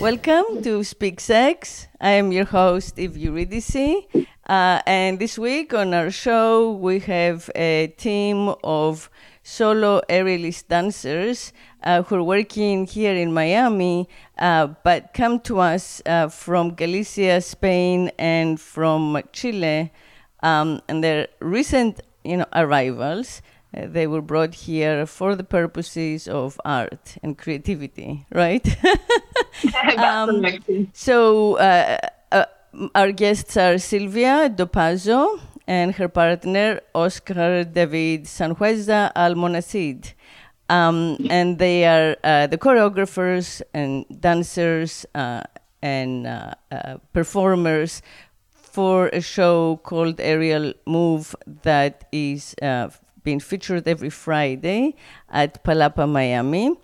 Welcome to Speak Sex. I am your host, Eve Eurydice. Uh, and this week on our show, we have a team of solo aerialist dancers uh, who are working here in Miami, uh, but come to us uh, from Galicia, Spain, and from Chile. Um, and their recent you know, arrivals uh, they were brought here for the purposes of art and creativity, right? um, so uh, uh, our guests are Silvia Dopazo and her partner Oscar David Sanhueza Almonacid. Um, and they are uh, the choreographers and dancers uh, and uh, performers for a show called Aerial Move that is being featured every Friday at Palapa Miami.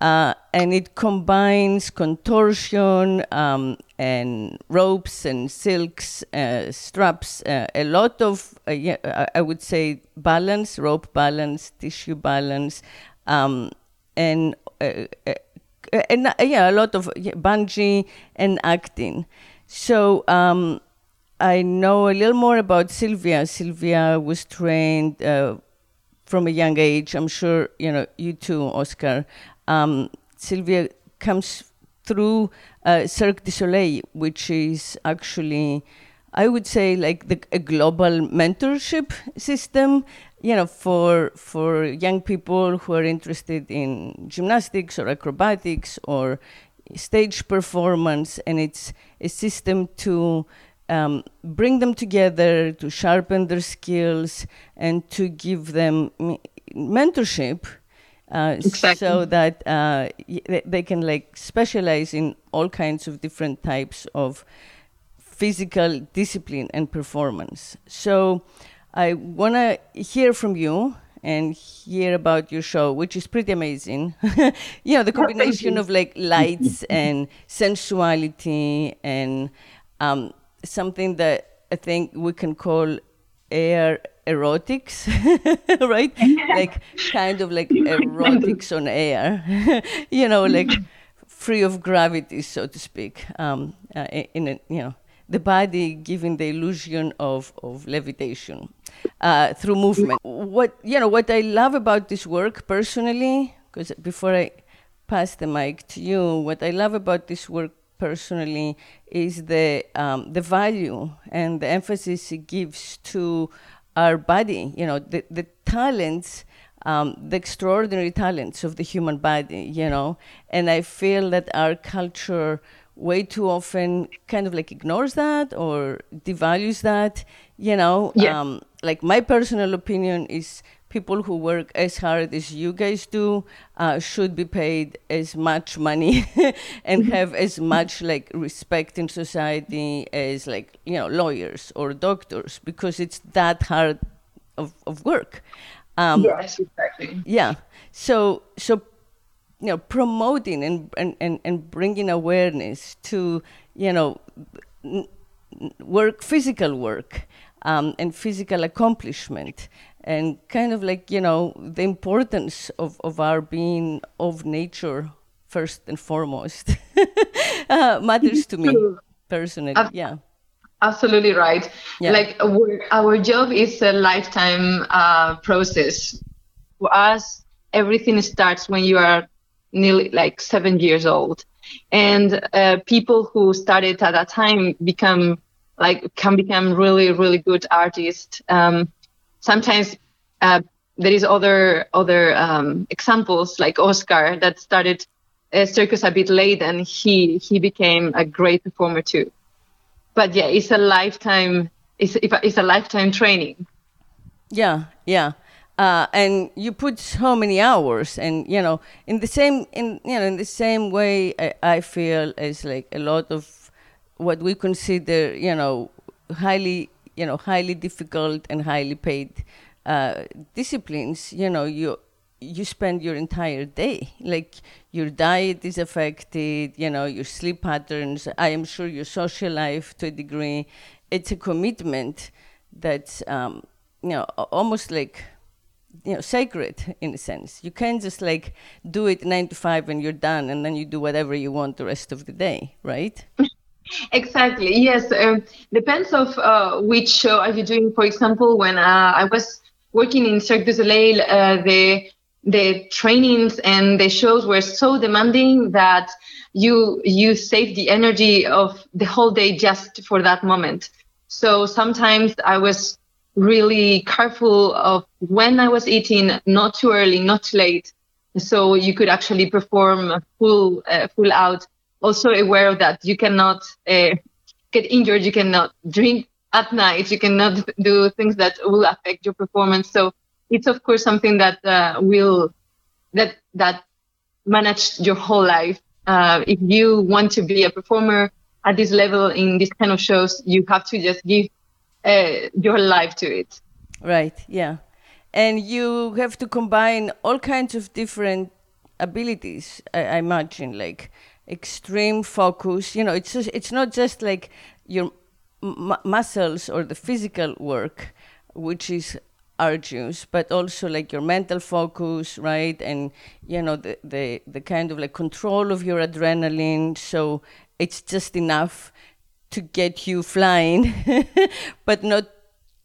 Uh, and it combines contortion um, and ropes and silks, uh, straps, uh, a lot of, uh, yeah, I would say, balance, rope balance, tissue balance, um, and, uh, uh, and yeah, a lot of bungee and acting. So um, I know a little more about Sylvia. Sylvia was trained from a young age. I'm sure you know you too, Oscar. Um, Sylvia comes through uh, Cirque du Soleil, which is actually, I would say, like the, a global mentorship system. You know, for for young people who are interested in gymnastics or acrobatics or stage performance, and it's a system to um, bring them together to sharpen their skills and to give them mentorship uh, exactly. so that uh, they can like specialize in all kinds of different types of physical discipline and performance so i want to hear from you and hear about your show, which is pretty amazing. you know, the combination of like lights and sensuality and um, something that I think we can call air erotics, right? like kind of like erotics on air, you know, like free of gravity, so to speak. Um, uh, in a, you know, the body giving the illusion of of levitation uh, through movement. What you know, what I love about this work personally, because before I pass the mic to you, what I love about this work personally is the um, the value and the emphasis it gives to our body. You know, the the talents. Um, the extraordinary talents of the human body, you know, and I feel that our culture way too often kind of like ignores that or devalues that, you know. Yeah. Um, like my personal opinion is people who work as hard as you guys do uh, should be paid as much money and have as much like respect in society as like you know lawyers or doctors because it's that hard of, of work. Um, yes exactly. yeah. So so you know promoting and and, and, and bringing awareness to you know work physical work um, and physical accomplishment and kind of like you know the importance of, of our being of nature first and foremost uh, matters to me personally yeah. absolutely right. Yeah. like our, our job is a lifetime uh, process. For us everything starts when you are nearly like seven years old. And uh, people who started at that time become like can become really really good artists. Um, sometimes uh, there is other other um, examples like Oscar that started a circus a bit late and he he became a great performer too. But yeah, it's a lifetime it's it's a lifetime training. Yeah, yeah. Uh, and you put so many hours and you know in the same in you know in the same way I, I feel as like a lot of what we consider you know highly you know highly difficult and highly paid uh, disciplines, you know, you you spend your entire day. Like your diet is affected, you know, your sleep patterns. I am sure your social life to a degree. It's a commitment that's um, you know almost like you know sacred in a sense you can't just like do it nine to five and you're done and then you do whatever you want the rest of the day right exactly yes um, depends of uh, which show are you doing for example when uh, i was working in cirque du soleil uh, the the trainings and the shows were so demanding that you you save the energy of the whole day just for that moment so sometimes i was really careful of when I was eating, not too early, not too late, so you could actually perform full uh, full out. Also aware of that you cannot uh, get injured, you cannot drink at night, you cannot do things that will affect your performance. So it's of course something that uh, will that that manage your whole life. Uh, if you want to be a performer at this level in this kind of shows, you have to just give uh, your life to it. Right. Yeah, and you have to combine all kinds of different abilities. I, I imagine, like extreme focus. You know, it's just, it's not just like your m- muscles or the physical work, which is arduous, but also like your mental focus, right? And you know the the the kind of like control of your adrenaline. So it's just enough to get you flying, but not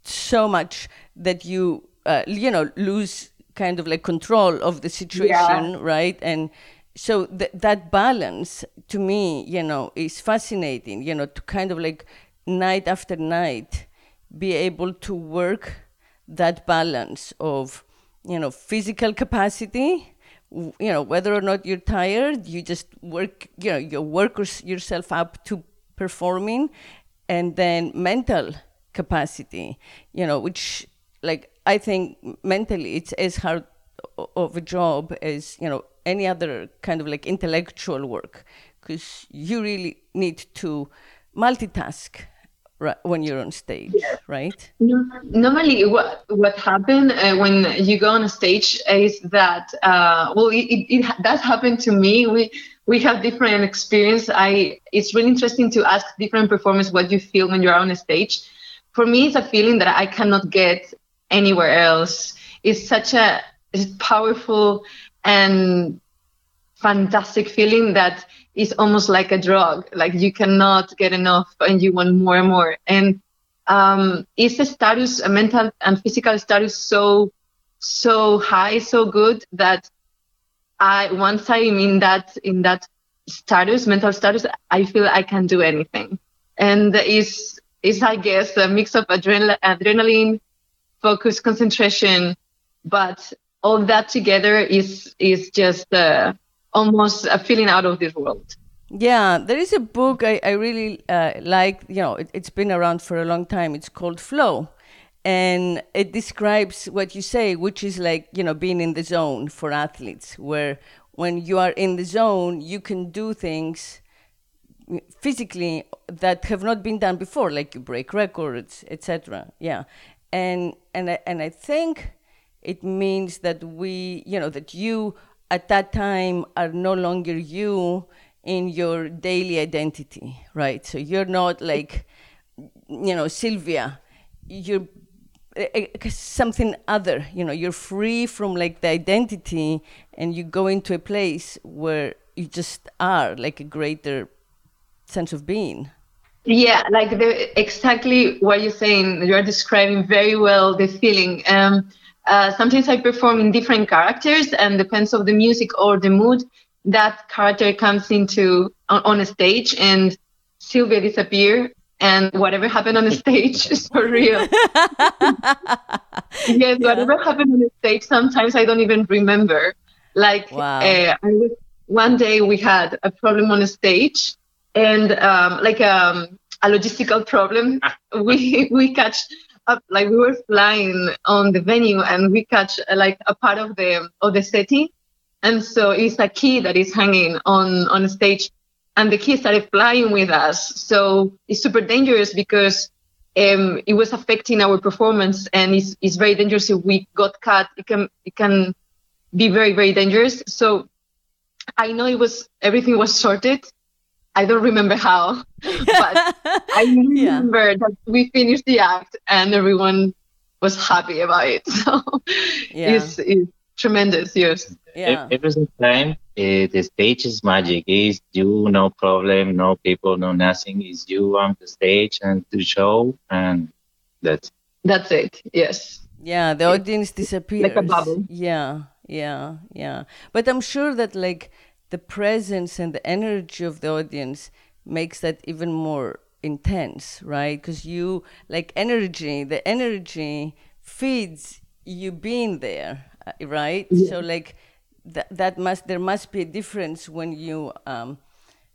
so much that you uh, you know lose kind of like control of the situation, yeah. right? And so th- that balance to me, you know, is fascinating. You know, to kind of like night after night be able to work that balance of you know physical capacity you know whether or not you're tired you just work you know you work yourself up to performing and then mental capacity you know which like i think mentally it's as hard of a job as you know any other kind of like intellectual work because you really need to multitask right, when you're on stage right normally what what happens uh, when you go on a stage is that uh, well it, it, it does happen to me we we have different experience. I it's really interesting to ask different performers what you feel when you're on a stage. For me, it's a feeling that I cannot get anywhere else. It's such a it's powerful and fantastic feeling that is almost like a drug. Like you cannot get enough and you want more and more. And um, it's a status, a mental and physical status so so high, so good that I once I'm in that in that status, mental status, I feel I can do anything, and is is I guess a mix of adrenal- adrenaline, focus, concentration, but all that together is is just uh, almost a feeling out of this world. Yeah, there is a book I, I really uh, like. You know, it, it's been around for a long time. It's called Flow and it describes what you say which is like you know being in the zone for athletes where when you are in the zone you can do things physically that have not been done before like you break records etc yeah and and and I think it means that we you know that you at that time are no longer you in your daily identity right? So you're not like you know Sylvia. You're something other you know you're free from like the identity and you go into a place where you just are like a greater sense of being. Yeah like the, exactly what you're saying. You're describing very well the feeling. Um, uh, sometimes i perform in different characters and depends on the music or the mood that character comes into on, on a stage and sylvia disappear and whatever happened on the stage is for real. yes, yeah. whatever happened on the stage, sometimes I don't even remember. Like, wow. uh, was, one day we had a problem on the stage, and um, like um, a logistical problem. we we catch up, like we were flying on the venue, and we catch uh, like a part of the of the setting, and so it's a key that is hanging on on stage and the key started flying with us. So it's super dangerous because um, it was affecting our performance, and it's, it's very dangerous if we got cut. It can it can be very very dangerous. So I know it was everything was sorted, I don't remember how, but I remember yeah. that we finished the act and everyone was happy about it. So yeah. it's, it's tremendous. Yes. Yeah. Every time uh, the stage is magic. It's you no problem, no people, no nothing. It's you on the stage and the show, and that's that's it. Yes. Yeah, the audience disappears. Like a bubble. Yeah, yeah, yeah. But I'm sure that like the presence and the energy of the audience makes that even more intense, right? Because you like energy. The energy feeds you being there, uh, right? Yeah. So like that that must there must be a difference when you um,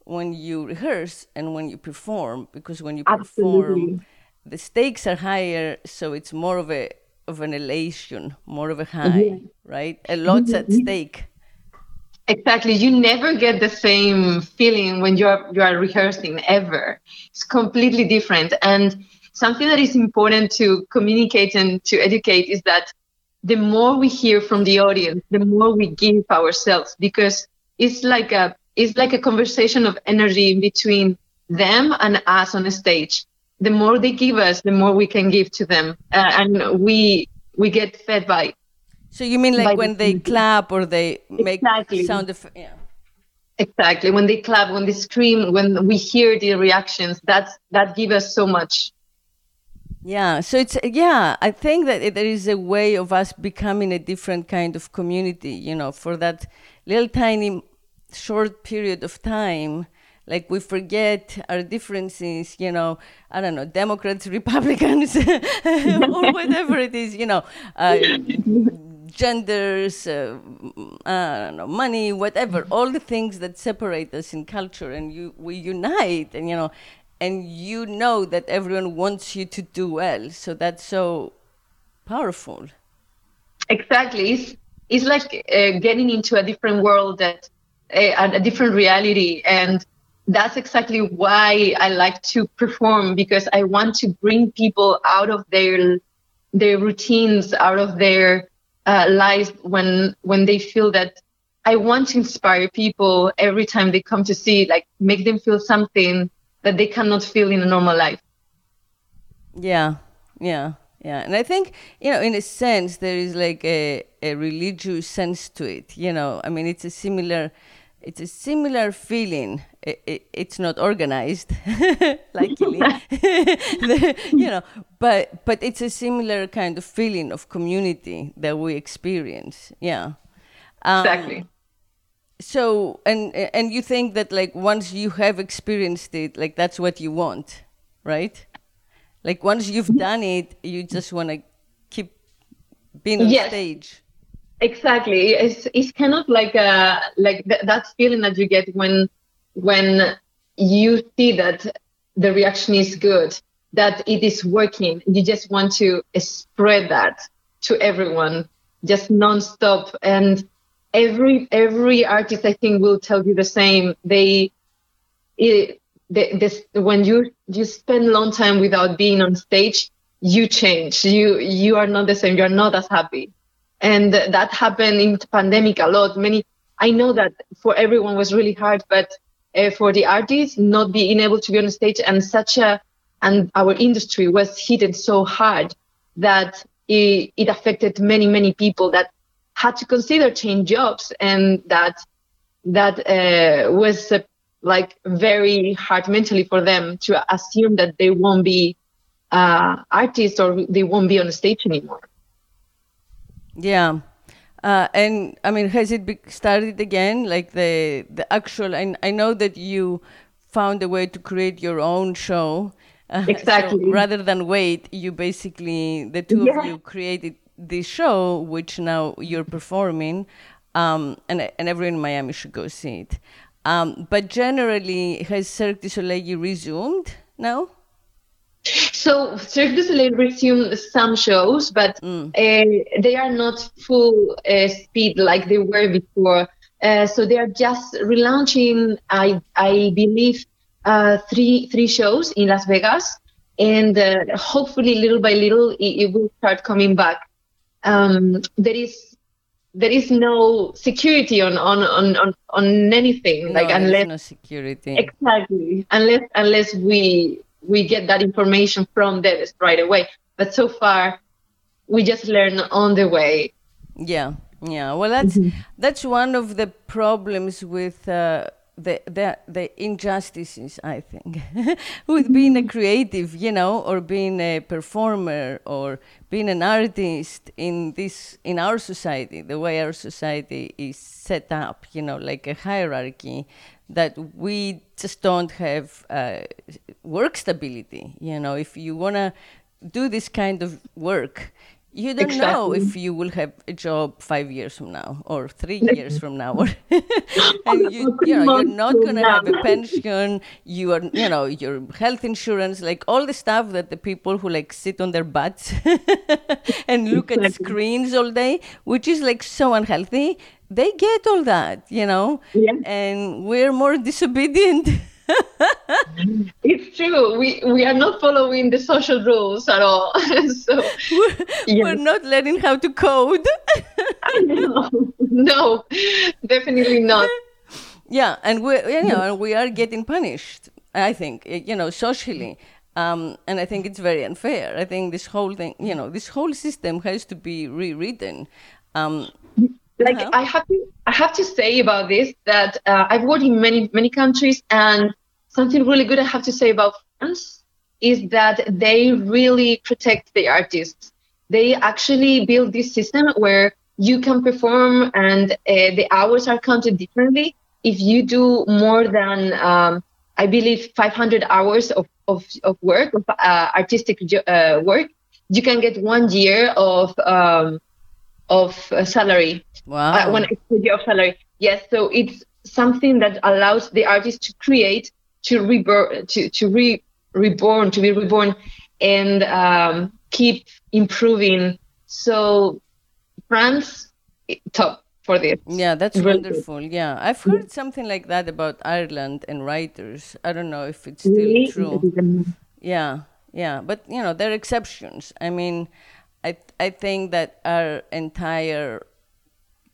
when you rehearse and when you perform because when you Absolutely. perform the stakes are higher so it's more of a of an elation more of a high yeah. right a lot's at stake exactly you never get the same feeling when you are you are rehearsing ever it's completely different and something that is important to communicate and to educate is that the more we hear from the audience, the more we give ourselves because it's like a it's like a conversation of energy between them and us on a stage. The more they give us, the more we can give to them, uh, and we we get fed by. So you mean like when the they clap or they make exactly. sound of yeah. Exactly. When they clap, when they scream, when we hear the reactions, that's that give us so much. Yeah, so it's yeah. I think that there is a way of us becoming a different kind of community. You know, for that little tiny short period of time, like we forget our differences. You know, I don't know, Democrats, Republicans, or whatever it is. You know. Uh, genders, uh, I don't know, money, whatever, all the things that separate us in culture, and you, we unite, and you know, and you know that everyone wants you to do well. So that's so powerful. Exactly. It's, it's like uh, getting into a different world that uh, a different reality. And that's exactly why i like to perform because i want to bring people out of their their routines out of their uh, lives when when they feel that i want to inspire people every time they come to see like make them feel something that they cannot feel in a normal life. Yeah, yeah, yeah. And I think, you know, in a sense, there is like a, a religious sense to it. You know, I mean, it's a similar. It's a similar feeling. It, it, it's not organized, luckily, you know. But but it's a similar kind of feeling of community that we experience. Yeah. Um, exactly so and and you think that like once you have experienced it like that's what you want right like once you've done it you just want to keep being on yes. stage exactly it's it's kind of like a like th- that feeling that you get when when you see that the reaction is good that it is working you just want to spread that to everyone just non-stop and every every artist I think will tell you the same. They, it, they, this when you you spend long time without being on stage, you change. You you are not the same. You are not as happy, and that happened in pandemic a lot. Many I know that for everyone was really hard, but uh, for the artists not being able to be on stage and such a and our industry was hit so hard that it, it affected many many people that had to consider change jobs, and that that uh, was uh, like very hard mentally for them to assume that they won't be uh, artists or they won't be on stage anymore. Yeah. Uh, and I mean, has it be- started again? Like the the actual? I, I know that you found a way to create your own show. Uh, exactly. So rather than wait, you basically the two yeah. of you created this show, which now you're performing, um, and, and everyone in Miami should go see it. Um, but generally, has Cirque du Soleil resumed now? So Cirque du Soleil resumed some shows, but mm. uh, they are not full uh, speed like they were before. Uh, so they are just relaunching, I I believe, uh, three three shows in Las Vegas, and uh, hopefully little by little it, it will start coming back um, there is there is no security on on on on, on anything no, like unless no security exactly unless unless we we get that information from them right away. But so far we just learn on the way. Yeah yeah. Well that's mm-hmm. that's one of the problems with uh, the, the, the injustices, I think, with being a creative, you know, or being a performer or being an artist in this in our society, the way our society is set up, you know, like a hierarchy that we just don't have uh, work stability. You know, if you wanna do this kind of work, you don't exactly. know if you will have a job five years from now or three years from now and you, you know, you're not going to have a pension you are you know your health insurance like all the stuff that the people who like sit on their butts and look exactly. at screens all day which is like so unhealthy they get all that you know yeah. and we're more disobedient it's true. We we are not following the social rules at all. so we're, yes. we're, not learning how to code. no, no, definitely not. Yeah, and we you know we are getting punished. I think you know socially. Um, and I think it's very unfair. I think this whole thing, you know, this whole system has to be rewritten. Um, like uh-huh. I have to I have to say about this that uh, I've worked in many many countries and something really good I have to say about France is that they really protect the artists. They actually build this system where you can perform and uh, the hours are counted differently. If you do more than um, I believe 500 hours of, of, of work, of uh, artistic uh, work, you can get one year of um, of uh, salary. Wow. Uh, one year of salary. Yes. So it's something that allows the artist to create, to reborn, to to re reborn, to be reborn, and um, keep improving. So France top for this. Yeah, that's really wonderful. Good. Yeah, I've heard something like that about Ireland and writers. I don't know if it's still really? true. Yeah, yeah, but you know, there are exceptions. I mean, I I think that our entire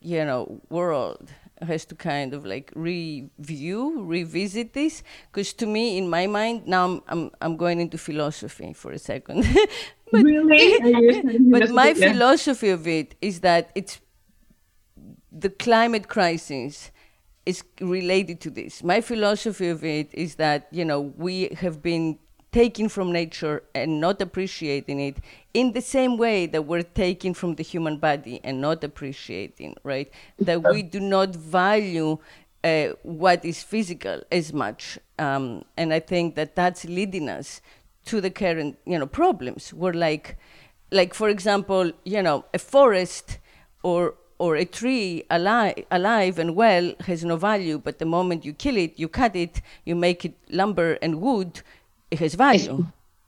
you know world has to kind of like review, revisit this, because to me, in my mind, now I'm I'm, I'm going into philosophy for a second. but, really? but my yeah. philosophy of it is that it's the climate crisis is related to this. My philosophy of it is that you know we have been taking from nature and not appreciating it in the same way that we're taking from the human body and not appreciating, right? That we do not value uh, what is physical as much. Um, and I think that that's leading us to the current, you know, problems. We're like, like for example, you know, a forest or or a tree alive, alive and well has no value, but the moment you kill it, you cut it, you make it lumber and wood, has value.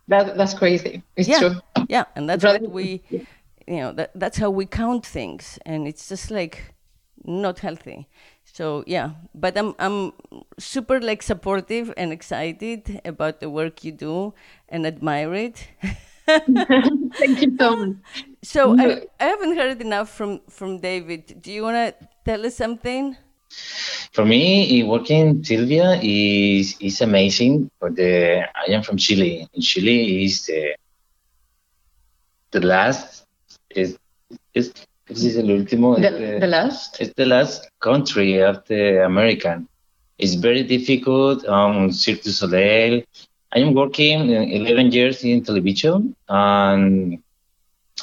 That, that's crazy. It's yeah. true. Yeah, and that's what we, you know, that, that's how we count things, and it's just like not healthy. So yeah, but I'm I'm super like supportive and excited about the work you do and admire it. Thank you so much. So I, I haven't heard enough from from David. Do you want to tell us something? For me, eh, working Sylvia is is amazing. The I am from Chile. In Chile is the the last is is is el último. The, the, the last. It's the last country after American. It's very difficult on Cirque du Soleil. I am working 11 years in television and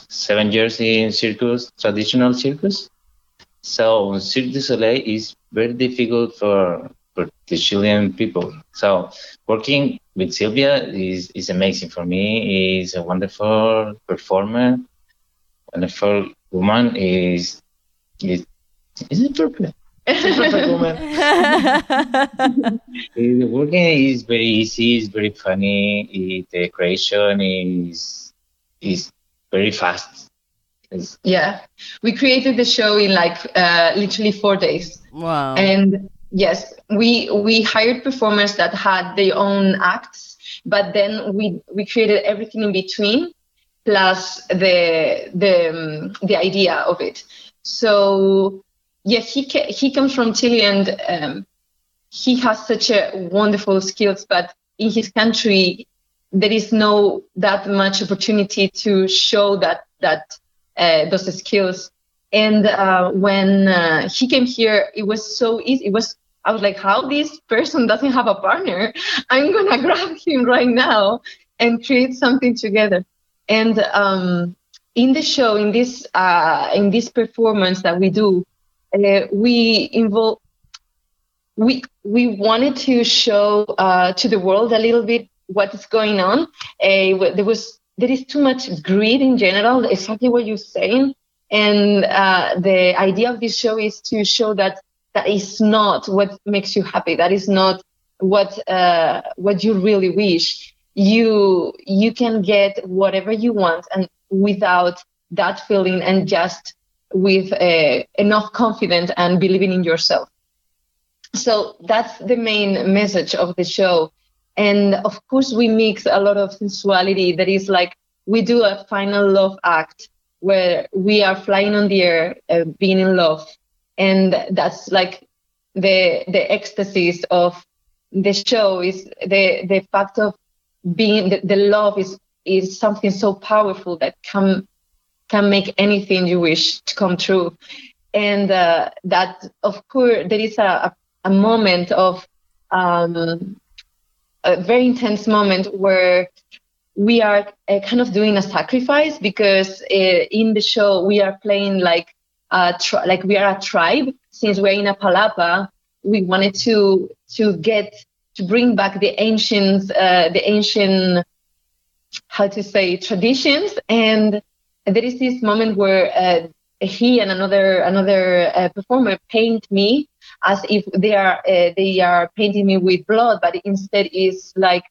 seven years in circus, traditional circus. So Cirque du Soleil is very difficult for for the Chilean people. So working with Sylvia is, is amazing for me. Is a wonderful performer, wonderful woman. Is is is it perfect? perfect woman. working is very easy. It's very funny. the creation is is very fast. Yeah, we created the show in like uh, literally four days. Wow. And yes, we we hired performers that had their own acts, but then we we created everything in between, plus the the um, the idea of it. So yeah, he he comes from Chile and um, he has such a wonderful skills, but in his country there is no that much opportunity to show that that those skills. And uh, when uh, he came here, it was so easy. It was I was like, how this person doesn't have a partner? I'm gonna grab him right now and create something together. And um, in the show, in this uh, in this performance that we do, uh, we involve we we wanted to show uh, to the world a little bit what is going on. Uh, there was there is too much greed in general. Exactly what you're saying, and uh, the idea of this show is to show that that is not what makes you happy. That is not what uh, what you really wish. You you can get whatever you want, and without that feeling, and just with uh, enough confidence and believing in yourself. So that's the main message of the show. And of course, we mix a lot of sensuality. That is like we do a final love act where we are flying on the air, uh, being in love, and that's like the the ecstasies of the show is the the fact of being the, the love is is something so powerful that can can make anything you wish to come true and uh, that of course there is a, a moment of um, a very intense moment where we are uh, kind of doing a sacrifice because uh, in the show we are playing like a tri- like we are a tribe. Since we're in a palapa we wanted to to get to bring back the ancient uh, the ancient how to say traditions. And there is this moment where uh, he and another another uh, performer paint me as if they are uh, they are painting me with blood, but instead is like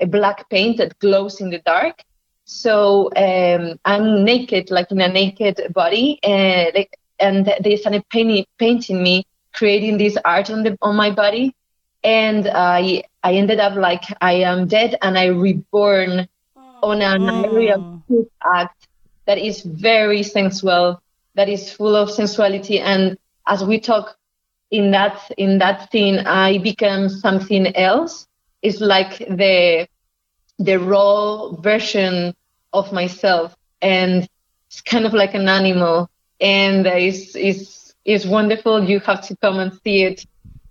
a black paint that glows in the dark. So um, I'm naked, like in a naked body, and uh, like, and they started painting painting me, creating this art on the on my body, and I I ended up like I am dead and I reborn on an oh. area act that is very sensual, that is full of sensuality. And as we talk in that in that scene, I become something else. It's like the the raw version of myself, and it's kind of like an animal, and it's it's it's wonderful. You have to come and see it.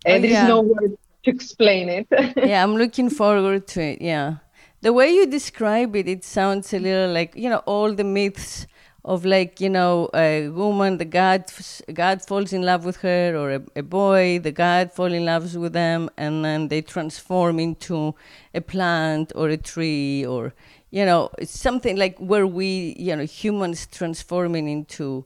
Oh, there yeah. is no word to explain it. yeah, I'm looking forward to it. Yeah the way you describe it, it sounds a little like you know all the myths of like you know a woman, the god God falls in love with her, or a, a boy, the god falls in love with them, and then they transform into a plant or a tree, or you know it's something like where we you know humans transforming into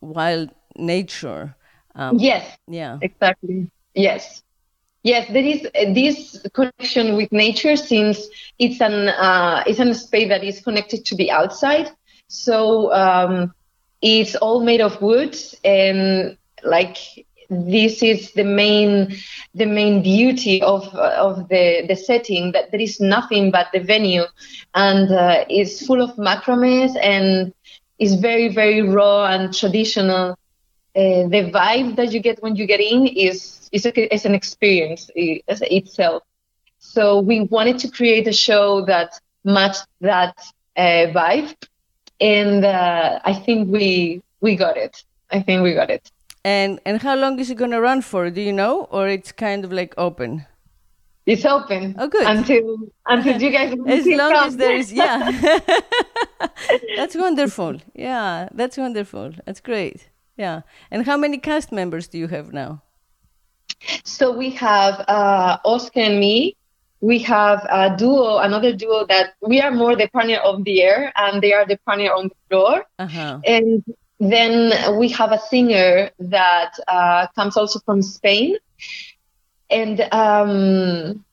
wild nature. Um, yes. Yeah. Exactly. Yes. Yes, there is uh, this connection with nature since it's an uh, it's an space that is connected to the outside. So um, it's all made of wood, and like this is the main the main beauty of of the the setting that there is nothing but the venue, and uh, it's full of macrames and is very very raw and traditional. Uh, the vibe that you get when you get in is it's, a, it's an experience itself. So we wanted to create a show that matched that uh, vibe, and uh, I think we we got it. I think we got it. And and how long is it going to run for? Do you know, or it's kind of like open? It's open. Oh, good. Until until you guys. as long come. as there is, yeah. that's wonderful. Yeah, that's wonderful. That's great. Yeah. And how many cast members do you have now? So we have uh, Oscar and me. We have a duo, another duo that we are more the partner of the air, and they are the partner on the floor. Uh-huh. And then we have a singer that uh, comes also from Spain, and um,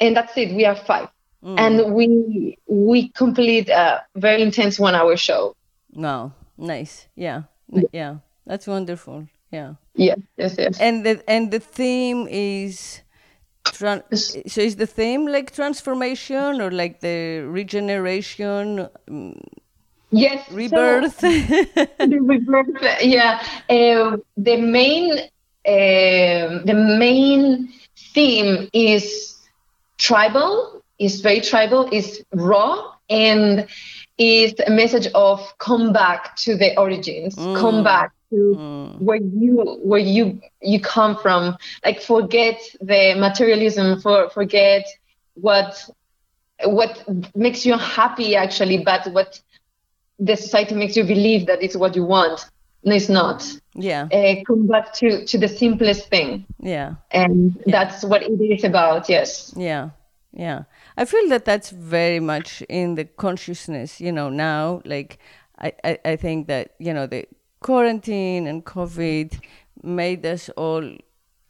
and that's it. We are five, mm. and we we complete a very intense one-hour show. No, nice, yeah, yeah, that's wonderful. Yeah. Yes, yes, yes. And the and the theme is tran- so is the theme like transformation or like the regeneration? Yes. Rebirth. So, the rebirth. Yeah. Uh, the main uh, the main theme is tribal. Is very tribal. Is raw and is a message of come back to the origins. Mm. Come back to mm. where you where you you come from. Like forget the materialism. For forget what what makes you happy actually, but what the society makes you believe that it's what you want. No, it's not. Yeah. Uh, come back to to the simplest thing. Yeah. And yeah. that's what it is about. Yes. Yeah. Yeah. I feel that that's very much in the consciousness. You know, now like I I, I think that you know the quarantine and COVID made us all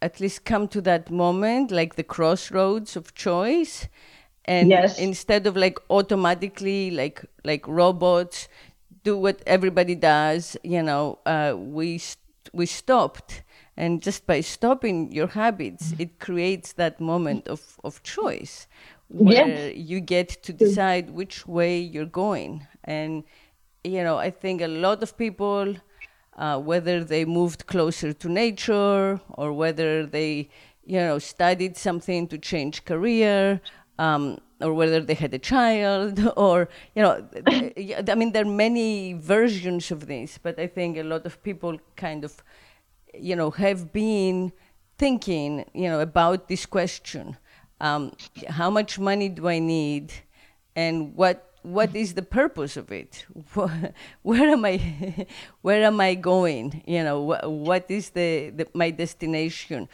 at least come to that moment, like the crossroads of choice. And yes. instead of like automatically like like robots do what everybody does you know uh, we st- we stopped. And just by stopping your habits it creates that moment of, of choice where yes. you get to decide which way you're going. And you know i think a lot of people uh, whether they moved closer to nature or whether they you know studied something to change career um, or whether they had a child, or you know, I mean, there are many versions of this, but I think a lot of people kind of, you know, have been thinking, you know, about this question: um, how much money do I need, and what what is the purpose of it? Where am I? Where am I going? You know, what is the, the my destination?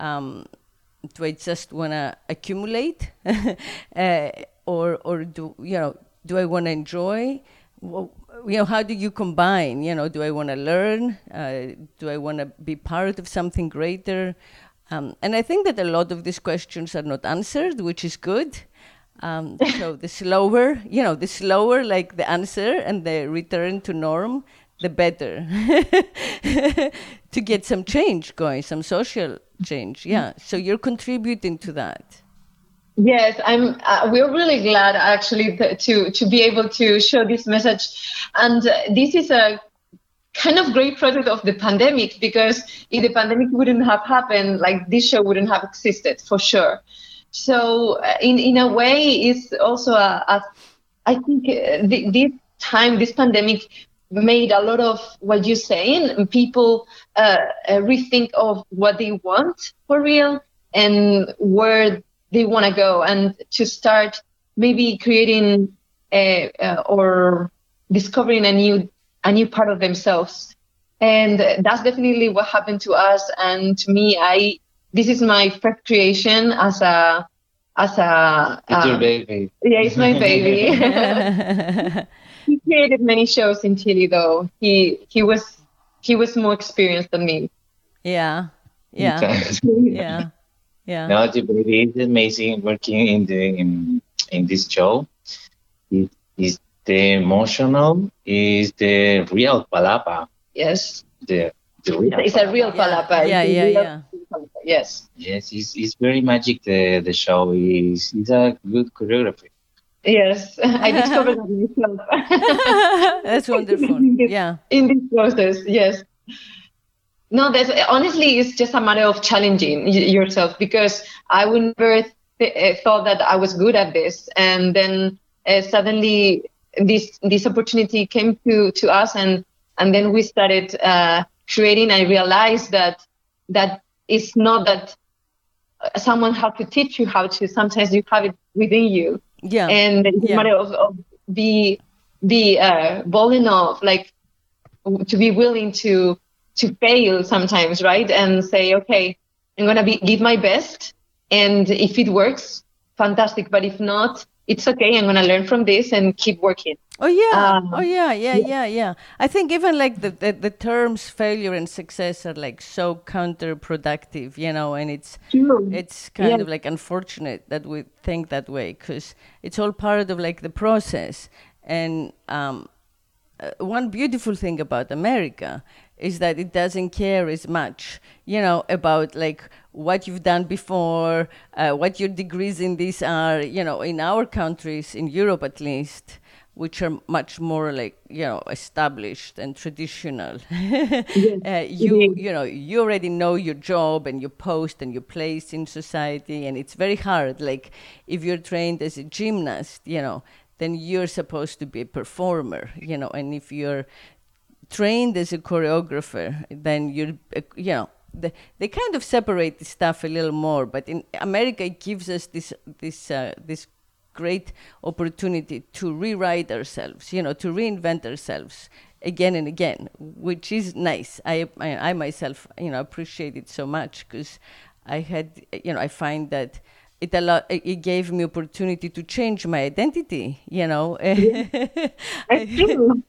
Um, do I just want to accumulate, uh, or or do you know do I want to enjoy? Well, you know, how do you combine? You know, do I want to learn? Uh, do I want to be part of something greater? Um, and I think that a lot of these questions are not answered, which is good. Um, so the slower, you know, the slower like the answer and the return to norm, the better to get some change going, some social change. Yeah. So you're contributing to that. Yes, I'm. Uh, we're really glad actually to to be able to show this message, and uh, this is a kind of great product of the pandemic because if the pandemic wouldn't have happened, like this show wouldn't have existed for sure. So uh, in in a way, it's also a, a I think uh, this time, this pandemic made a lot of what you're saying people uh, uh, rethink of what they want for real and where they want to go. And to start maybe creating a, uh, or discovering a new a new part of themselves. And that's definitely what happened to us. And to me i this is my first creation as a as a it's your um, baby yeah it's my baby he created many shows in Chile, though. He he was he was more experienced than me. Yeah, yeah, yeah, yeah. No, the baby is amazing working in the in, in this show. It is the emotional, is the real palapa. Yes. The the real. It's a real palapa. Yeah, yeah, yeah. yeah. Yes. Yes, it's, it's very magic. The the show is it's a good choreography. Yes, I discovered that myself. that's wonderful. in this, yeah. In this process, yes. No, that's honestly, it's just a matter of challenging yourself because I would never th- eh, thought that I was good at this, and then uh, suddenly this this opportunity came to to us, and and then we started uh, creating. I realized that that it's not that someone has to teach you how to. Sometimes you have it within you yeah and it's yeah. a matter of, of be be uh, bold enough like to be willing to to fail sometimes right and say okay i'm gonna be give my best and if it works fantastic but if not it's okay i'm gonna learn from this and keep working Oh yeah, um, oh yeah, yeah, yeah, yeah. I think even like the, the, the terms failure and success are like so counterproductive, you know, and it's True. it's kind yeah. of like unfortunate that we think that way because it's all part of like the process. And um, uh, one beautiful thing about America is that it doesn't care as much, you know, about like what you've done before, uh, what your degrees in this are, you know, in our countries, in Europe at least which are much more like you know established and traditional. yes, uh, you you know you already know your job and your post and your place in society, and it's very hard. Like if you're trained as a gymnast, you know, then you're supposed to be a performer, you know, and if you're trained as a choreographer, then you're uh, you know. The, they kind of separate the stuff a little more, but in America it gives us this this uh, this great opportunity to rewrite ourselves, you know, to reinvent ourselves again and again, which is nice. I, I, I myself, you know, appreciate it so much because I had, you know, I find that it allowed, it gave me opportunity to change my identity, you know. Yeah. true.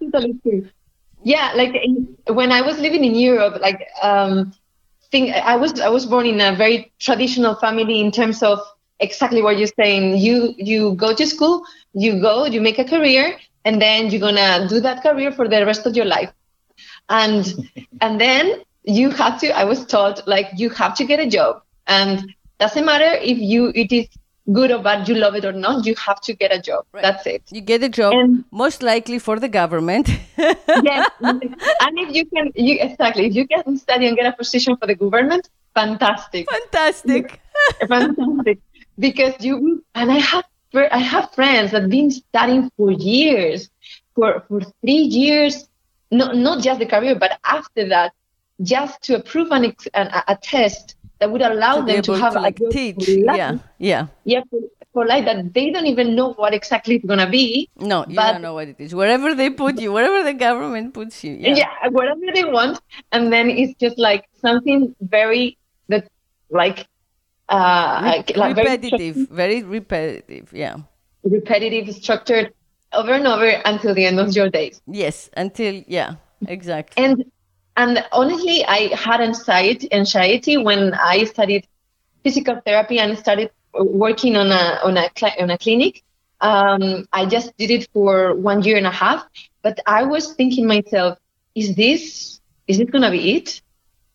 Totally true. Yeah, like in, when I was living in Europe, like um, think I was I was born in a very traditional family in terms of exactly what you're saying. You you go to school, you go, you make a career, and then you're gonna do that career for the rest of your life. And and then you have to. I was taught like you have to get a job, and doesn't matter if you it is good or bad, you love it or not, you have to get a job. Right. That's it. You get a job, and, most likely for the government. yes, and if you can, you exactly, if you can study and get a position for the government, fantastic. Fantastic. fantastic because you and I have I have friends that have been studying for years, for for three years, not not just the career, but after that, just to approve an, an a test that would allow to them to have to, like a teach. Yeah, yeah, yeah. For, for like that, they don't even know what exactly it's gonna be. No, you don't know what it is. Wherever they put you, wherever the government puts you. Yeah, yeah whatever they want, and then it's just like something very that like uh, Re- like repetitive, very, very repetitive, yeah. Repetitive, structured over and over until the end of your days. Yes, until yeah, exactly. And and honestly, I had anxiety when I studied physical therapy and started working on a on a on a clinic. Um, I just did it for one year and a half, but I was thinking myself, is this is it gonna be it?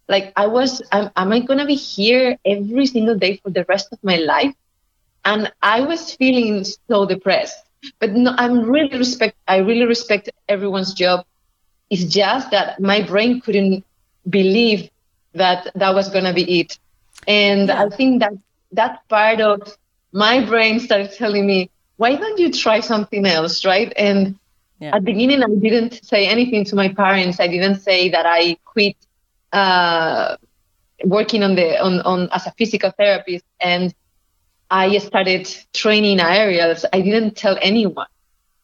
like i was am, am i to be here every single day for the rest of my life and i was feeling so depressed but no i'm really respect i really respect everyone's job it's just that my brain couldn't believe that that was going to be it and yeah. i think that that part of my brain started telling me why don't you try something else right and yeah. at the beginning i didn't say anything to my parents i didn't say that i quit uh, working on the on, on as a physical therapist and I started training aerials. I didn't tell anyone.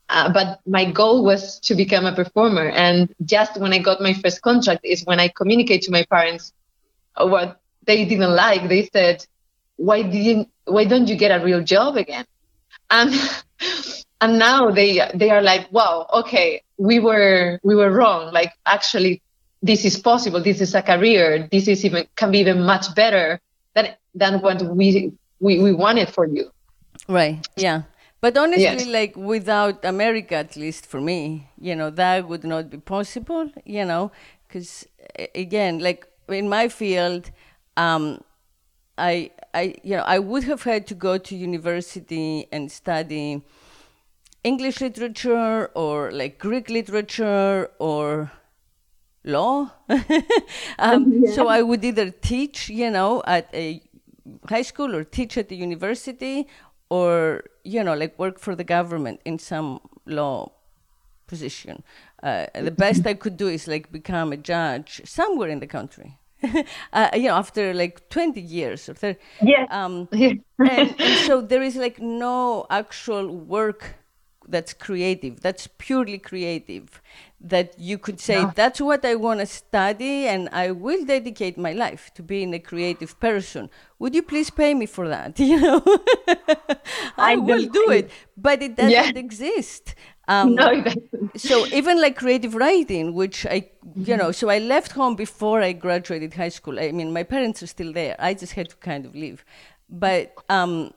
Uh, but my goal was to become a performer. And just when I got my first contract is when I communicate to my parents what they didn't like. They said, "Why didn't? Why don't you get a real job again?" And and now they they are like, "Wow, okay, we were we were wrong. Like actually, this is possible this is a career this is even can be even much better than than what we we, we wanted for you right yeah but honestly yes. like without america at least for me you know that would not be possible you know because again like in my field um i i you know i would have had to go to university and study english literature or like greek literature or law. um, yeah. So I would either teach, you know, at a high school or teach at the university or, you know, like work for the government in some law position. Uh, the best I could do is like become a judge somewhere in the country. uh, you know, after like 20 years or 30. Yeah. Um, and, and so there is like no actual work that's creative that's purely creative that you could say that's what i want to study and i will dedicate my life to being a creative person. Would you please pay me for that? You know? I, I will do it but it doesn't yeah. exist. Um, no, so even like creative writing which i you know so i left home before i graduated high school. I mean my parents are still there. I just had to kind of leave. But um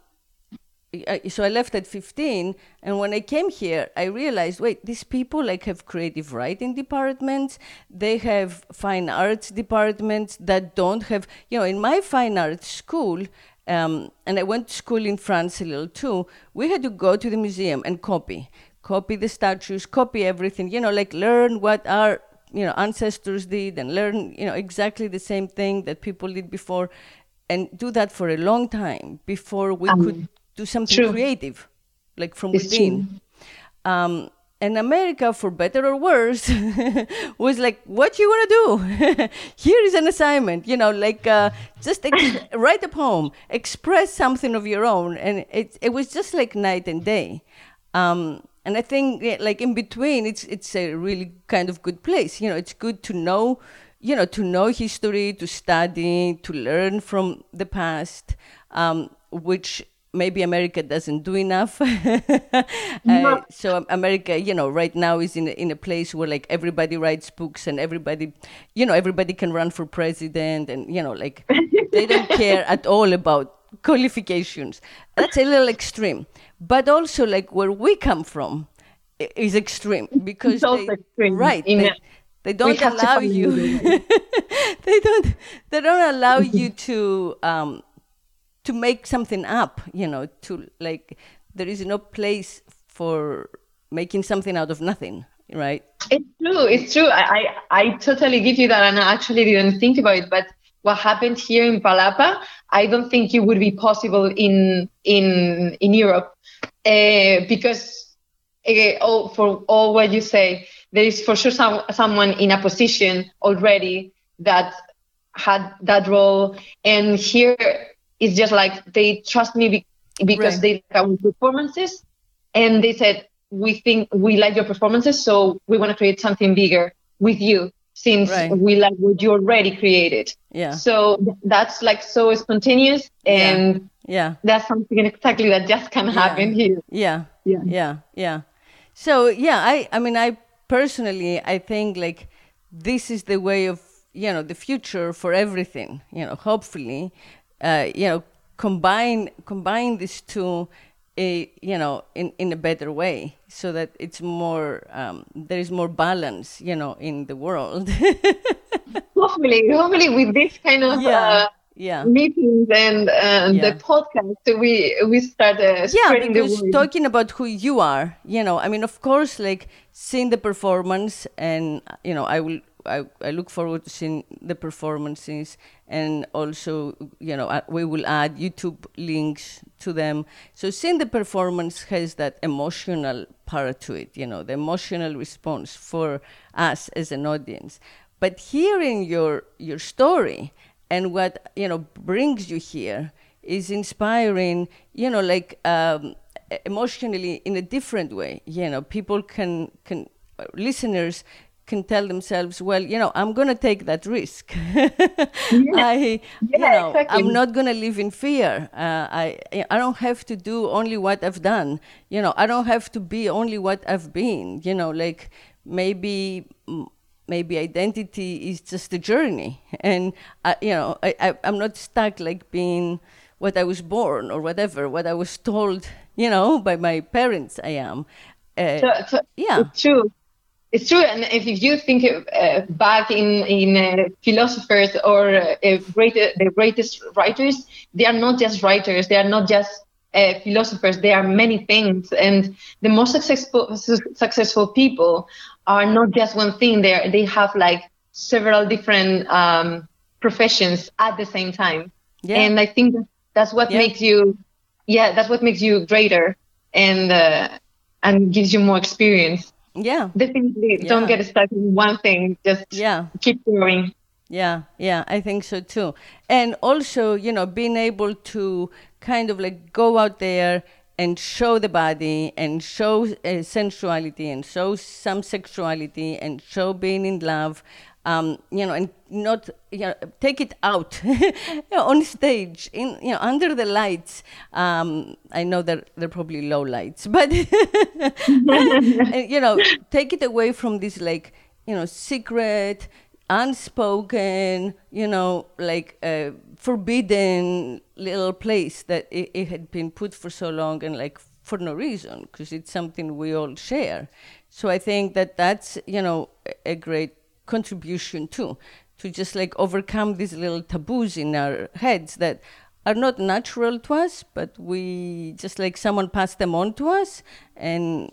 so I left at 15, and when I came here, I realized, wait, these people like have creative writing departments, they have fine arts departments that don't have, you know, in my fine arts school, um, and I went to school in France a little too, we had to go to the museum and copy copy the statues, copy everything, you know, like learn what our you know ancestors did and learn you know exactly the same thing that people did before and do that for a long time before we um, could do something true. creative like from it's within um, and America, for better or worse, was like, "What you want to do? Here is an assignment. You know, like uh, just ex- write a poem, express something of your own." And it it was just like night and day. Um, and I think like in between, it's it's a really kind of good place. You know, it's good to know, you know, to know history, to study, to learn from the past, um, which maybe America doesn't do enough. uh, so America, you know, right now is in a, in a place where like everybody writes books and everybody, you know, everybody can run for president and you know, like they don't care at all about qualifications. That's a little extreme. But also, like where we come from is extreme because they, extreme. right they, they, don't allow you. they don't. They don't allow you to um, to make something up. You know, to like there is no place for making something out of nothing right? It's true it's true. I, I, I totally give you that and i actually didn't think about it but what happened here in palapa i don't think it would be possible in in in europe. Uh, because uh, all, for all what you say, there is for sure some, someone in a position already that had that role, and here it's just like they trust me be, because right. they like our performances, and they said we think we like your performances, so we want to create something bigger with you since right. we like what you already created. Yeah. So that's like so spontaneous and yeah. That's something exactly that just can happen yeah. here. Yeah. Yeah. Yeah. Yeah. So yeah, I I mean I personally I think like this is the way of you know the future for everything. You know, hopefully, uh, you know, combine combine these two a, you know in, in a better way so that it's more um, there is more balance you know in the world hopefully hopefully with this kind of yeah. uh, yeah. meetings and uh, yeah. the podcast we we start uh, yeah because talking about who you are you know i mean of course like seeing the performance and you know i will I, I look forward to seeing the performances and also you know we will add youtube links to them. So seeing the performance has that emotional part to it you know the emotional response for us as an audience. But hearing your your story and what you know brings you here is inspiring you know like um, emotionally in a different way. You know people can can listeners can tell themselves well you know i'm going to take that risk. Yeah. i yeah, you know exactly. i'm not going to live in fear. Uh, i i don't have to do only what i've done. You know i don't have to be only what i've been. You know like maybe maybe identity is just a journey. And I, you know I, I, i'm not stuck like being what i was born or whatever what i was told you know by my parents i am. Uh, so, so yeah. true it's true and if you think uh, back in in uh, philosophers or uh, great, the greatest writers they are not just writers they are not just uh, philosophers they are many things and the most successful successful people are not just one thing. They they have like several different um, professions at the same time. Yeah. And I think that's what yeah. makes you, yeah, that's what makes you greater and uh, and gives you more experience. Yeah. Definitely yeah. don't get stuck in one thing. Just yeah. keep growing. Yeah, yeah, I think so too. And also, you know, being able to kind of like go out there and show the body and show uh, sensuality and show some sexuality and show being in love um, you know, and not you know, take it out you know, on stage, in you know, under the lights. Um, I know that they're probably low lights, but and, you know, take it away from this like you know secret, unspoken, you know, like uh, forbidden little place that it, it, had been put for so long and like for no reason because it's something we all share. So I think that that's you know a great contribution too to just like overcome these little taboos in our heads that are not natural to us, but we just like someone passed them on to us and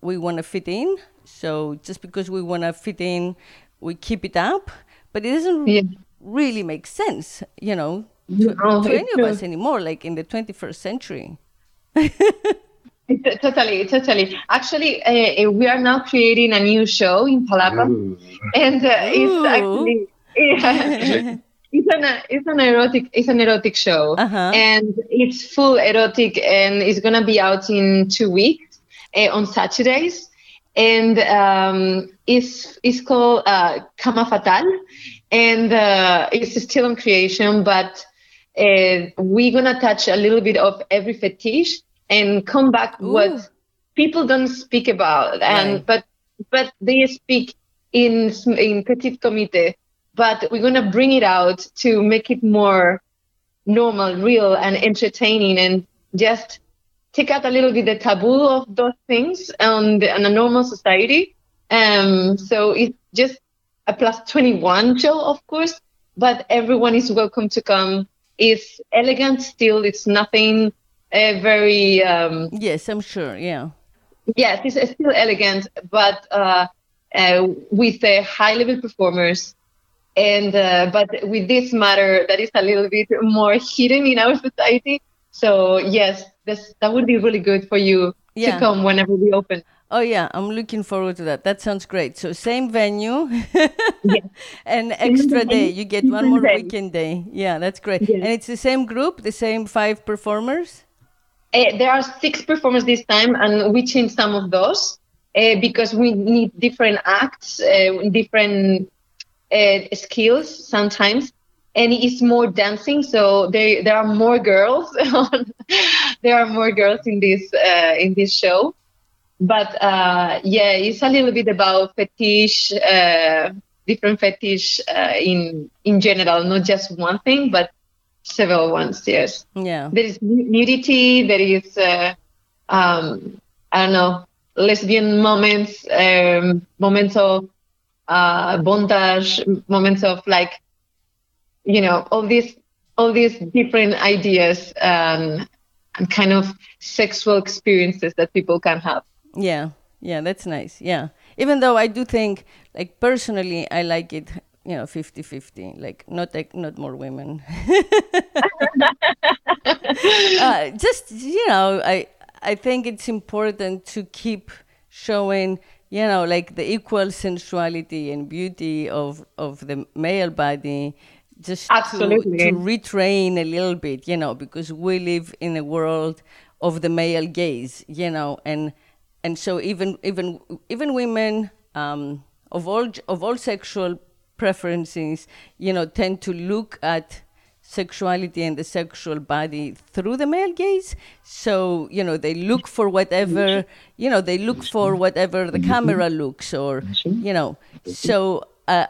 we want to fit in. So just because we want to fit in, we keep it up, but it doesn't yeah. really make sense, you know, to, no, to any of us anymore, like in the 21st century. totally, totally. Actually, uh, we are now creating a new show in Palapa, Ooh. and uh, it's actually yeah, it's an it's an erotic it's an erotic show, uh-huh. and it's full erotic, and it's gonna be out in two weeks uh, on Saturdays, and um, it's it's called uh, Cama Fatal, and uh, it's still in creation, but uh, we're gonna touch a little bit of every fetish and come back Ooh. what people don't speak about and right. but but they speak in in petit comité but we're going to bring it out to make it more normal real and entertaining and just take out a little bit the taboo of those things on, the, on a normal society um so it's just a plus 21 show of course but everyone is welcome to come it's elegant still it's nothing a very um, yes i'm sure yeah yes it's still elegant but uh, uh, with high level performers and uh, but with this matter that is a little bit more hidden in our society so yes this that would be really good for you yeah. to come whenever we open Oh yeah, I'm looking forward to that. That sounds great. So same venue, and extra day. You get one more weekend day. Yeah, that's great. And it's the same group, the same five performers. Uh, there are six performers this time, and we changed some of those uh, because we need different acts, uh, different skills sometimes, and it's more dancing. So there there are more girls. there are more girls in this in this show, but yeah, it's a little bit about fetish different fetish in in general, not just one thing, but several ones. Yes. Yeah. There is nudity. There is, uh, um, I don't know, lesbian moments, um, moments of uh, bondage, moments of like, you know, all these all these different ideas um, and kind of sexual experiences that people can have. Yeah. Yeah, that's nice. Yeah. Even though I do think, like personally, I like it you know 50 50 like not like not more women uh, just you know i i think it's important to keep showing you know like the equal sensuality and beauty of of the male body just Absolutely. To, to retrain a little bit you know because we live in a world of the male gaze you know and and so even even even women um, of all of all sexual preferences, you know, tend to look at sexuality and the sexual body through the male gaze. So, you know, they look for whatever, you know, they look for whatever the camera looks or, you know, so uh,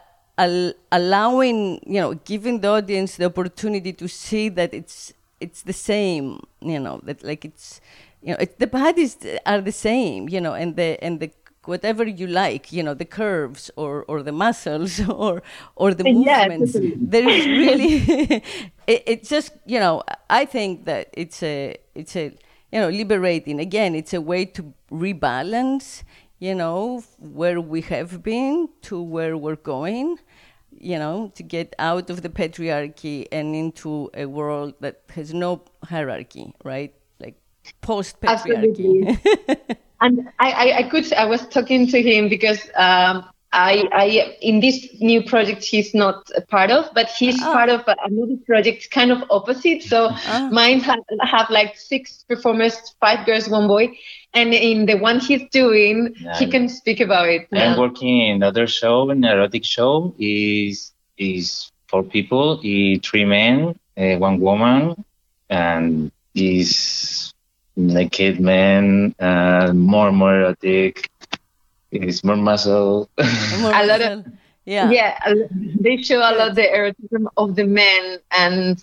al- allowing, you know, giving the audience the opportunity to see that it's, it's the same, you know, that like it's, you know, it, the bodies are the same, you know, and the, and the whatever you like, you know, the curves or, or the muscles or or the movements. Yeah, there is really it, it's just you know I think that it's a it's a you know liberating. Again, it's a way to rebalance. You know where we have been to where we're going. You know to get out of the patriarchy and into a world that has no hierarchy, right? Like post patriarchy. And I, I, I, could I was talking to him because um, I, I in this new project he's not a part of, but he's oh. part of another project kind of opposite. So oh. mine have, have like six performers, five girls, one boy, and in the one he's doing, yeah. he can speak about it. I'm working in another show, an erotic show, is is four people, three men, uh, one woman, and is naked man, uh, more and more erotic. It's more muscle. More a lot of yeah, yeah. They show a lot the erotism of the men, and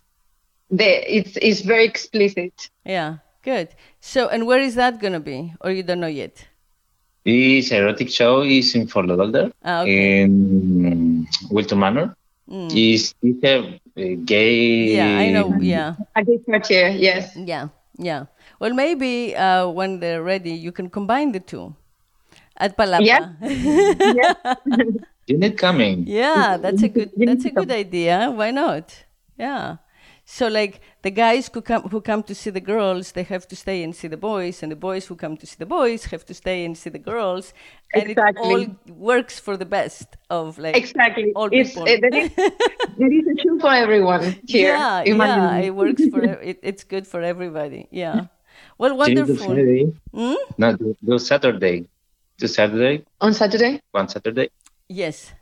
the it's it's very explicit. Yeah, good. So, and where is that gonna be, or you don't know yet? This erotic show is in Fort Lauderdale, ah, okay. in Wilton Manor. Mm. Is it's a, a gay. Yeah, I know. Yeah, a gay quartier. Yes. Yeah, yeah. Well, maybe uh, when they're ready, you can combine the two. At Palapa. Yeah. yeah. You need coming. Yeah, that's a good that's a good idea. Why not? Yeah. So like the guys who come who come to see the girls, they have to stay and see the boys, and the boys who come to see the boys have to stay and see the girls, and exactly. it all works for the best of like exactly all it's, people. It, there, is, there is a shoe for everyone here. Yeah, yeah, it works for it, it's good for everybody. Yeah. Well, wonderful. Friday? Hmm? No, do Saturday. Do Saturday. On Saturday. One Saturday. Yes.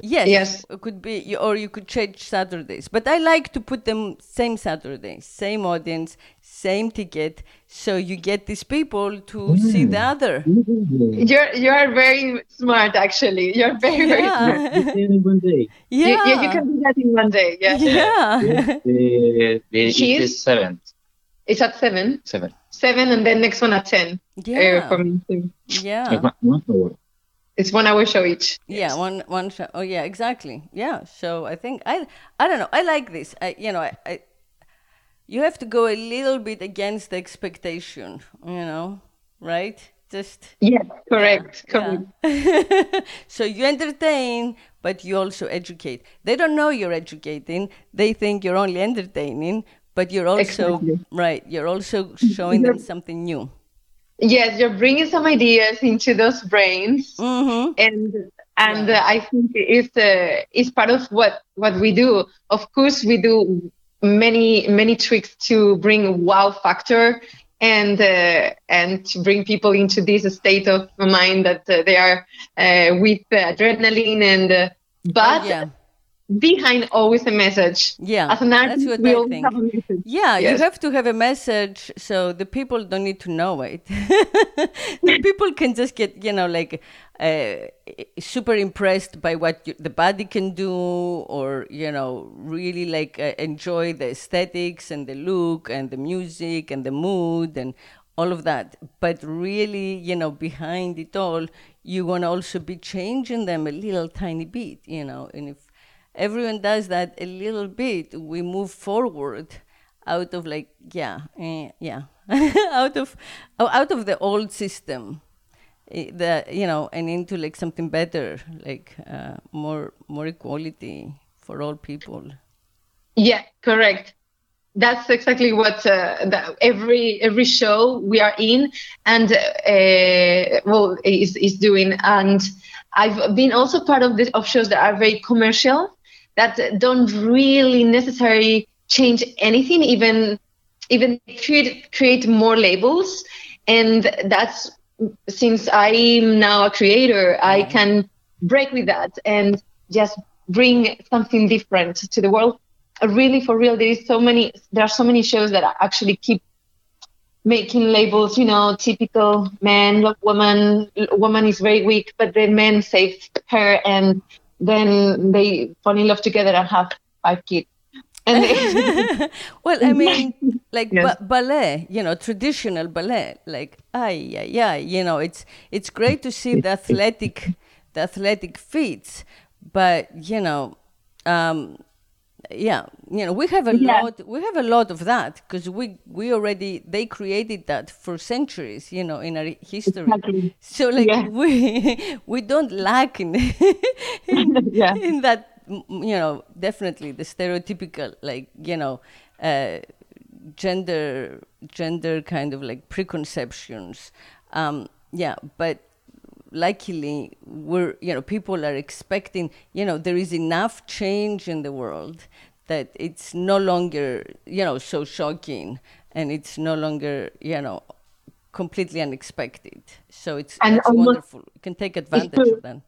Yes. Yes. It could be, or you could change Saturdays. But I like to put them same Saturday, same audience, same ticket, so you get these people to mm. see the other. You're you are very smart, actually. You're very yeah. very smart. in one day. Yeah. You, yeah, you can do that in one day. Yeah. Yeah. the, the, it is seventh. It's at seven. Seven. Seven, and then next one at ten. Yeah. Uh, for me. Yeah. It's one hour show each. Yeah, one one show. Oh yeah, exactly. Yeah. So I think I I don't know. I like this. I you know I, I you have to go a little bit against the expectation. You know, right? Just yeah, correct, yeah, correct. Yeah. so you entertain, but you also educate. They don't know you're educating. They think you're only entertaining, but you're also exactly. right. You're also showing them something new. Yes, you're bringing some ideas into those brains, mm-hmm. and and yeah. I think it's uh, it's part of what what we do. Of course, we do many many tricks to bring wow factor and uh, and to bring people into this state of mind that uh, they are uh, with adrenaline and uh, but. Oh, yeah behind always a message. Yeah, as an artist, that's what we I think. have a message. Yeah, yes. you have to have a message, so the people don't need to know it. the people can just get, you know, like uh, super impressed by what you, the body can do, or you know, really like uh, enjoy the aesthetics and the look and the music and the mood and all of that. But really, you know, behind it all, you want to also be changing them a little tiny bit, you know, and if everyone does that a little bit, we move forward out of like yeah eh, yeah out of out of the old system eh, the you know and into like something better like uh, more more equality for all people. Yeah correct. That's exactly what uh, every every show we are in and uh, well is is doing. And i've been also part of the of shows that are very commercial that don't really necessarily change anything, even even create create more labels. And that's since I'm now a creator, I mm-hmm. can break with that and just bring something different to the world. Uh, really, for real, there is so many. There are so many shows that actually keep making labels. You know, typical man, woman. Woman is very weak, but the man saves her, and then they fall in love together and have five kids. And they, well, I mean, like yes. ba- ballet, you know, traditional ballet, like ay yeah yeah, you know, it's it's great to see the athletic, the athletic feats, but you know, um, yeah you know we have a yeah. lot we have a lot of that because we we already they created that for centuries you know in our history exactly. so like yeah. we we don't lack in in, yeah. in that you know definitely the stereotypical like you know uh, gender gender kind of like preconceptions um yeah but luckily we're you know people are expecting you know there is enough change in the world that it's no longer you know so shocking and it's no longer you know completely unexpected so it's, and almost, wonderful you can take advantage of that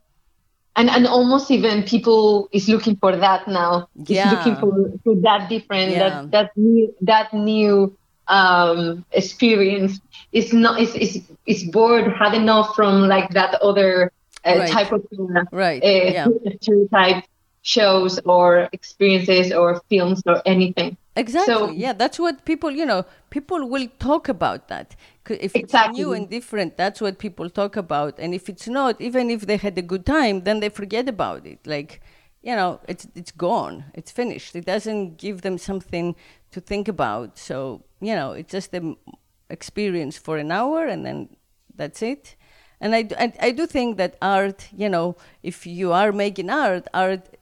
and and almost even people is looking for that now yeah. is looking for, for that different yeah. that that new that new um, experience. Is not is is is bored had enough from like that other uh, right. type of uh, right. uh, yeah. stereotype shows or experiences or films or anything. Exactly. So, yeah that's what people you know people will talk about that. If exactly. it's new and different that's what people talk about. And if it's not even if they had a good time then they forget about it. Like you know it's it's gone. It's finished. It doesn't give them something to think about. So you know it's just an experience for an hour and then that's it. And I, I, I do think that art, you know, if you are making art, art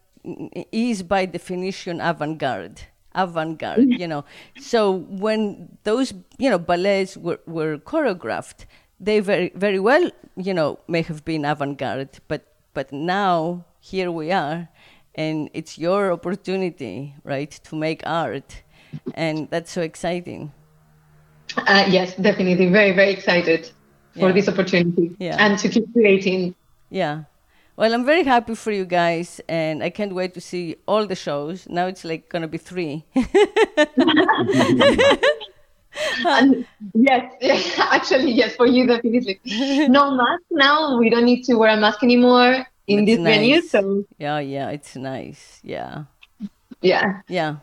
is by definition avant-garde avant-garde mm-hmm. you know. So when those you know ballets were, were choreographed they very very well you know may have been avant-garde but but now here we are and it's your opportunity right to make art and that's so exciting uh, yes definitely very very excited for yeah. this opportunity yeah. and to keep creating yeah well, I'm very happy for you guys, and I can't wait to see all the shows. Now it's like gonna be three. and yes, yes, actually, yes, for you definitely. No mask now. We don't need to wear a mask anymore in this nice. venue. So yeah, yeah, it's nice. Yeah, yeah, yeah.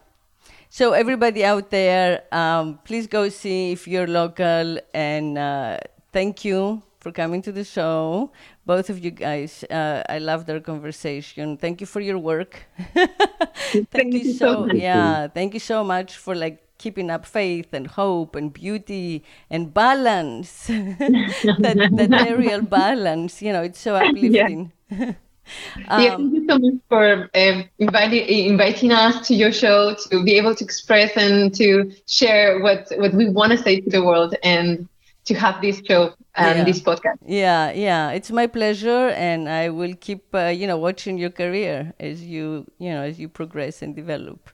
So everybody out there, um, please go see if you're local, and uh, thank you for coming to the show both of you guys. Uh, I loved our conversation. Thank you for your work. thank, thank, you so, so yeah. Thank you so much for like keeping up faith and hope and beauty and balance. that, that real balance. You know, it's so uplifting. Yeah. Um, yeah, thank you so much for uh, inviting inviting us to your show to be able to express and to share what what we want to say to the world and to have this show and yeah. this podcast. Yeah, yeah, it's my pleasure, and I will keep uh, you know watching your career as you you know as you progress and develop.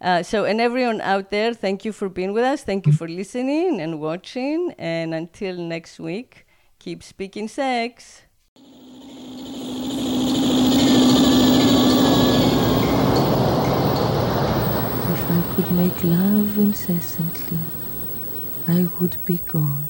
Uh, so, and everyone out there, thank you for being with us. Thank you for listening and watching. And until next week, keep speaking sex. If I could make love incessantly, I would be God.